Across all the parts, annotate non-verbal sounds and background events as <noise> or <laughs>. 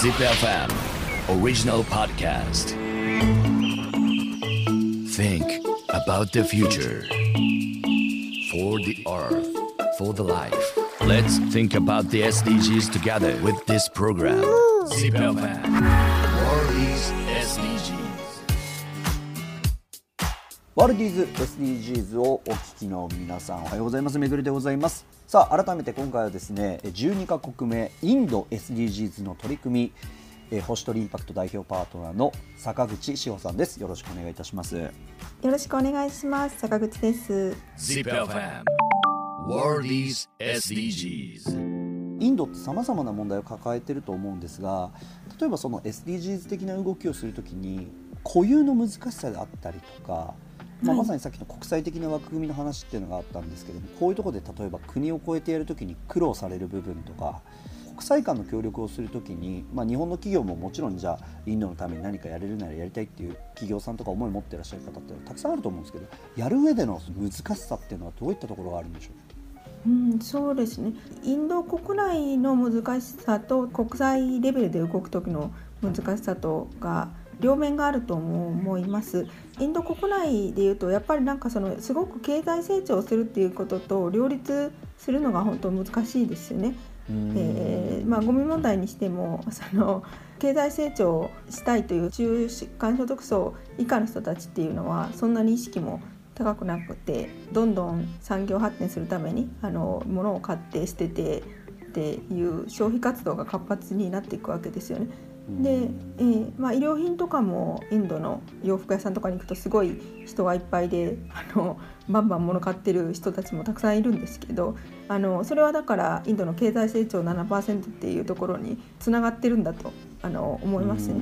ZipFM Original Podcast. Think about the future. For the earth For the life. Let's think about the SDGs together with this program. ZipFM World is SDGs ワールディーズ SDGs をお聞きの皆さんおはようございます。めぐるでございます。さあ改めて今回はですね12カ国目インド SDGs の取り組みえー星取りインパクト代表パートナーの坂口志保さんです。よろしくお願いいたします。よろしくお願いします。坂口です。ZipFM World is SDGs インドってさまざまな問題を抱えていると思うんですが例えばその SDGs 的な動きをするときに固有の難しさであったりとか、まあ、はいまさにさっきの国際的な枠組みの話っていうのがあったんですけどもこういうところで例えば国を越えてやるときに苦労される部分とか国際間の協力をするときに、まあ、日本の企業ももちろんじゃあインドのために何かやれるならやりたいっていう企業さんとか思い持ってらっしゃる方ってたくさんあると思うんですけどやる上での難しさっていうのはどういったところがあるんでしょう？うん、そうですね。インド国内の難しさと国際レベルで動く時の難しさとが両面があると思います。インド国内でいうとやっぱりなんかそのすごく経済成長するっていうことと両立するのが本当難しいですよね。えーまあ、ゴミ問題にしてもその <laughs> 経済成長したいという中間所得層以下の人たちっていうのはそんなに意識も高くなくてどんどん産業発展するためにあの物を買って捨ててっていう消費活動が活発になっていくわけですよね。で、えーまあ、衣料品とかもインドの洋服屋さんとかに行くとすごい人がいっぱいであのバンバン物買ってる人たちもたくさんいるんですけどあのそれはだからインドの経済成長7%っていうところにつながってるんだとあの思いますね。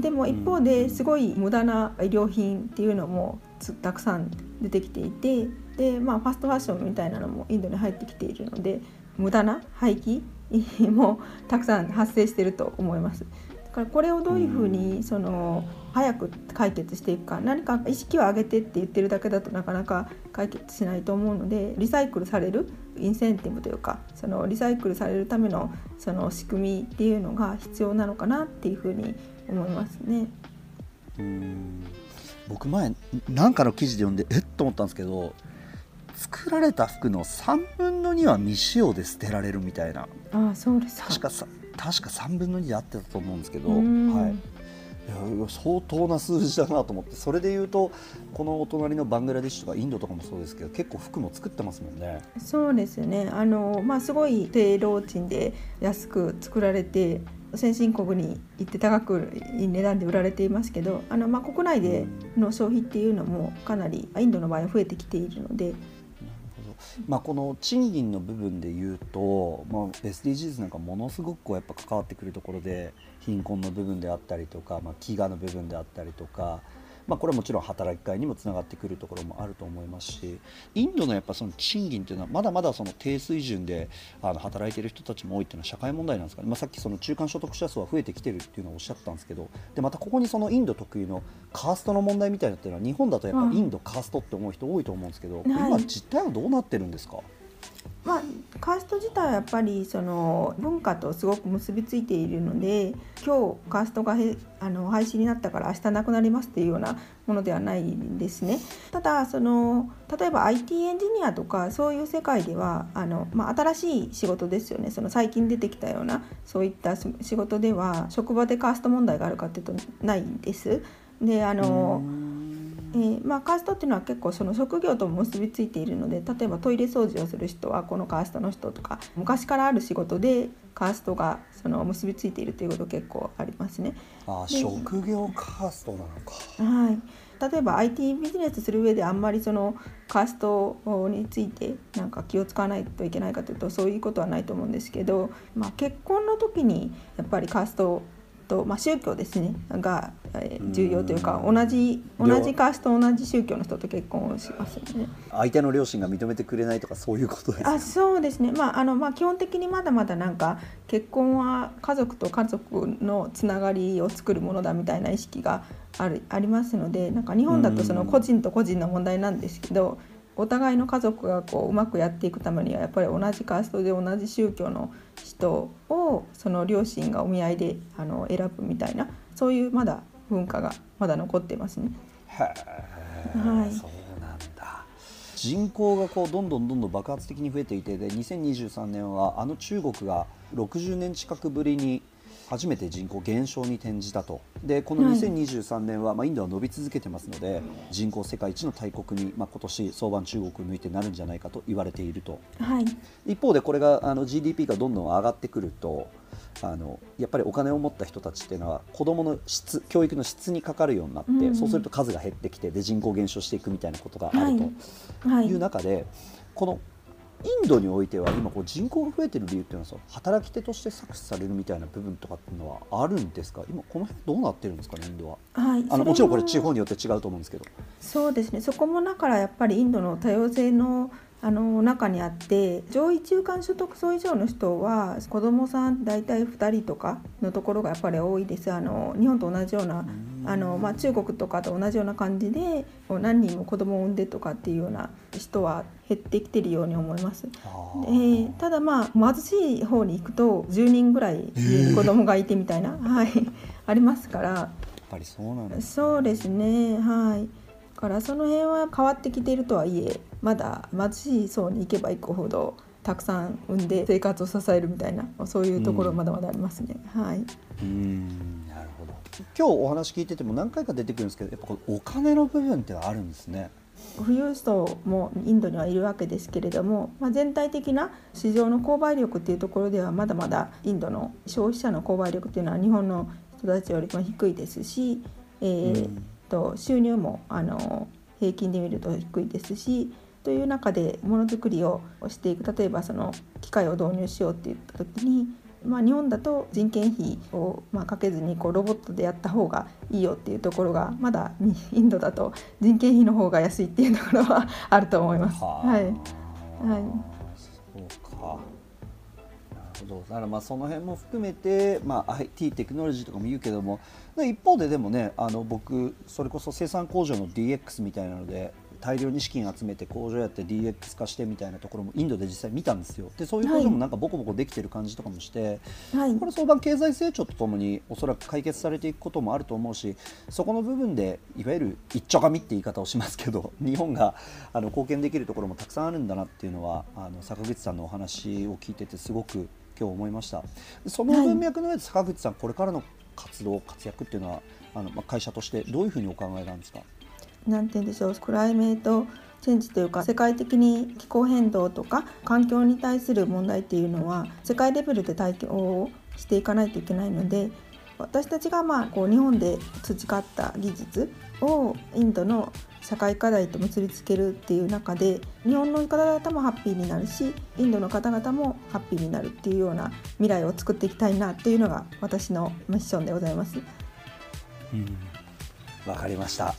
でも一方ですごい無駄な衣料品っていうのもつたくさん出てきていてで、まあ、ファストファッションみたいなのもインドに入ってきているので無駄な廃棄？<laughs> もたくさん発生していると思います。だからこれをどういうふうにその早く解決していくか何か意識を上げてって言ってるだけだとなかなか解決しないと思うのでリサイクルされるインセンティブというかそのリサイクルされるためのその仕組みっていうのが必要なのかなっていうふうに思いますね。うん僕前なんかの記事で読んでえっ？と思ったんですけど作られた服の3分の2は未使用で捨てられるみたいなああそうですか。確かさ確か3分の2であってたと思うんですけど、うん。はい、いや相当な数字だなと思ってそれでいうとこのお隣のバングラデシュとかインドとかもそうですけど結構服も作ってますもんね。そうですね。あの、まあ、すごい低労賃で安く作られて先進国に行って高く値段で売られていますけどあの、まあ、国内での消費っていうのもかなりインドの場合は増えてきているのでまあ、この賃金の部分で言うと、まあ、SDGs なんかものすごくやっぱ関わってくるところで貧困の部分であったりとか、まあ、飢餓の部分であったりとか、まあ、これはもちろん働き会にもつながってくるところもあると思いますしインドのやっぱその賃金というのはまだまだその低水準であの働いている人たちも多いというのは社会問題なんですかね、まあ、さっきその中間所得者数は増えてきてるっていうのをおっしゃったんですけどでまたここにそのインド特有のカーストの問題みたいなっていうのは日本だとやっぱうんインドカーストって思う人多いと思うんですけど、はい。今実態はどうなってるんですか？まあ、カースト自体はやっぱりその文化とすごく結びついているので今日カーストがへあの廃止になったから明日なくなりますっていうようなものではないんですね。ただその例えば IT エンジニアとかそういう世界ではあの、まあ、新しい仕事ですよねその最近出てきたようなそういった仕事では職場でカースト問題があるかっていうとないんです。であのえーまあ、カーストっていうのは結構その職業とも結びついているので例えばトイレ掃除をする人はこのカーストの人とか昔からある仕事でカーストがその結びついているということ結構ありますね。あで職業カーストなのか。はい、例えば IT ビジネスする上であんまりそのカーストについてなんか気を使わないといけないかというとそういうことはないと思うんですけど、まあ、結婚の時にやっぱりカーストと、まあ、宗教ですね。がえー重要というかうん同じ両。同じカースト同じ宗教の人と結婚をしますよね。相手の両親が認めてくれないとかそういうことですか？あそうですね、まああのまあ、基本的にまだまだなんか結婚は家族と家族のつながりを作るものだみたいな意識があるありますのでなんか日本だとその個人と個人の問題なんですけどお互いの家族がこううまくやっていくためにはやっぱり同じカーストで同じ宗教の人をその両親がお見合いであの選ぶみたいなそういうまだ文化がまだ残っていますね。はいそうなんだ人口がこうどんどんどんどん爆発的に増えていてで2023年はあの中国が60年近くぶりに初めて人口減少に転じたと。でこのはい。2023年は、まあ、インドは伸び続けてますので人口世界一の大国に、まあ、今年相場中国を抜いてなるんじゃないかと言われていると。はい、一方でこれがあの GDP がどんどん上がってくるとあのやっぱりお金を持った人たちっていうのは子どもの質教育の質にかかるようになって、うんうん。そうすると数が減ってきてで人口減少していくみたいなことがあるとはい。いう中で、このインドにおいては今こう人口が増えてる理由っていうのはさ働き手として搾取されるみたいな部分とかっていうのはあるんですか？今この辺どうなってるんですか？ねインドは。はい、あのもちろんこれ地方によって違うと思うんですけど。そうですね。そこもだからやっぱりインドの多様性のあの中にあって上位中間所得層以上の人は子どもさん大体2人とかのところがやっぱり多いです。あの日本と同じようなあの、まあ、中国とかと同じような感じで何人も子供を産んでとかっていうような人は減ってきてるように思います。あ。えーただまあ貧しい方に行くと10人ぐらい家に子供がいてみたいな、<laughs> はい、ありますから。やっぱりそうなんですそうですねはい。だからその辺は変わってきているとはいえまだ貧しい層に行けば行くほどたくさん産んで生活を支えるみたいなそういうところまだまだありますね、はい。うーんほど今日お話聞いてても何回か出てくるんですけどやっぱこのお金の部分ってあるんですね。富裕層もインドにはいるわけですけれども、まあ、全体的な市場の購買力っていうところではまだまだインドの消費者の購買力っていうのは日本の人たちよりも低いですし、えーうんと収入もあの平均で見ると低いですしという中でものづくりをしていく例えばその機械を導入しようって言った時に、まあ、日本だと人件費をまあかけずにこうロボットでやった方がいいよっていうところがまだにインドだと人件費の方が安いっていうところはあると思います。はい、はいそうか。なるほど。だからまあその辺も含めて、まあ IT テクノロジーとかも言うけども、で一方ででもね、あの僕それこそ生産工場の DX みたいなので。大量に資金集めて工場やって DX 化してみたいなところもインドで実際見たんですよ。でそういう工場もなんかボコボコできてる感じとかもして、はい。これ相談経済成長とともにおそらく解決されていくこともあると思うしそこの部分でいわゆる一丁紙って言い方をしますけど <laughs> 日本があの貢献できるところもたくさんあるんだなっていうのはあの坂口さんのお話を聞いててすごく今日思いました。その文脈の上で坂口さんこれからの活動活躍っていうのはあの、まあ、会社としてどういうふうにお考えなんですか？なんて言うんでしょうクライメートチェンジというか世界的に気候変動とか環境に対する問題っていうのは世界レベルで対応をしていかないといけないので私たちがまあこう日本で培った技術をインドの社会課題と結びつけるっていう中で日本の方々もハッピーになるしインドの方々もハッピーになるっていうような未来を作っていきたいなというのが私のミッションでございます。わかりました。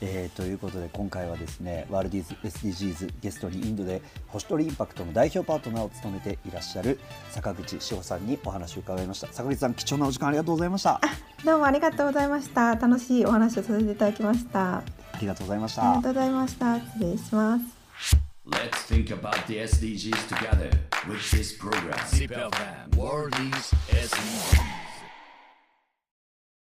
えーということで今回はですねワールディーズ SDGs ゲストにインドで星取りインパクトの代表パートナーを務めていらっしゃる坂口志保さんにお話を伺いました坂口さん貴重なお時間ありがとうございましたあどうもありがとうございました。楽しいお話をさせていただきました。ありがとうございましたりがとうございました。失礼します。Let's think about the SDGs together with this program. World is SDGs.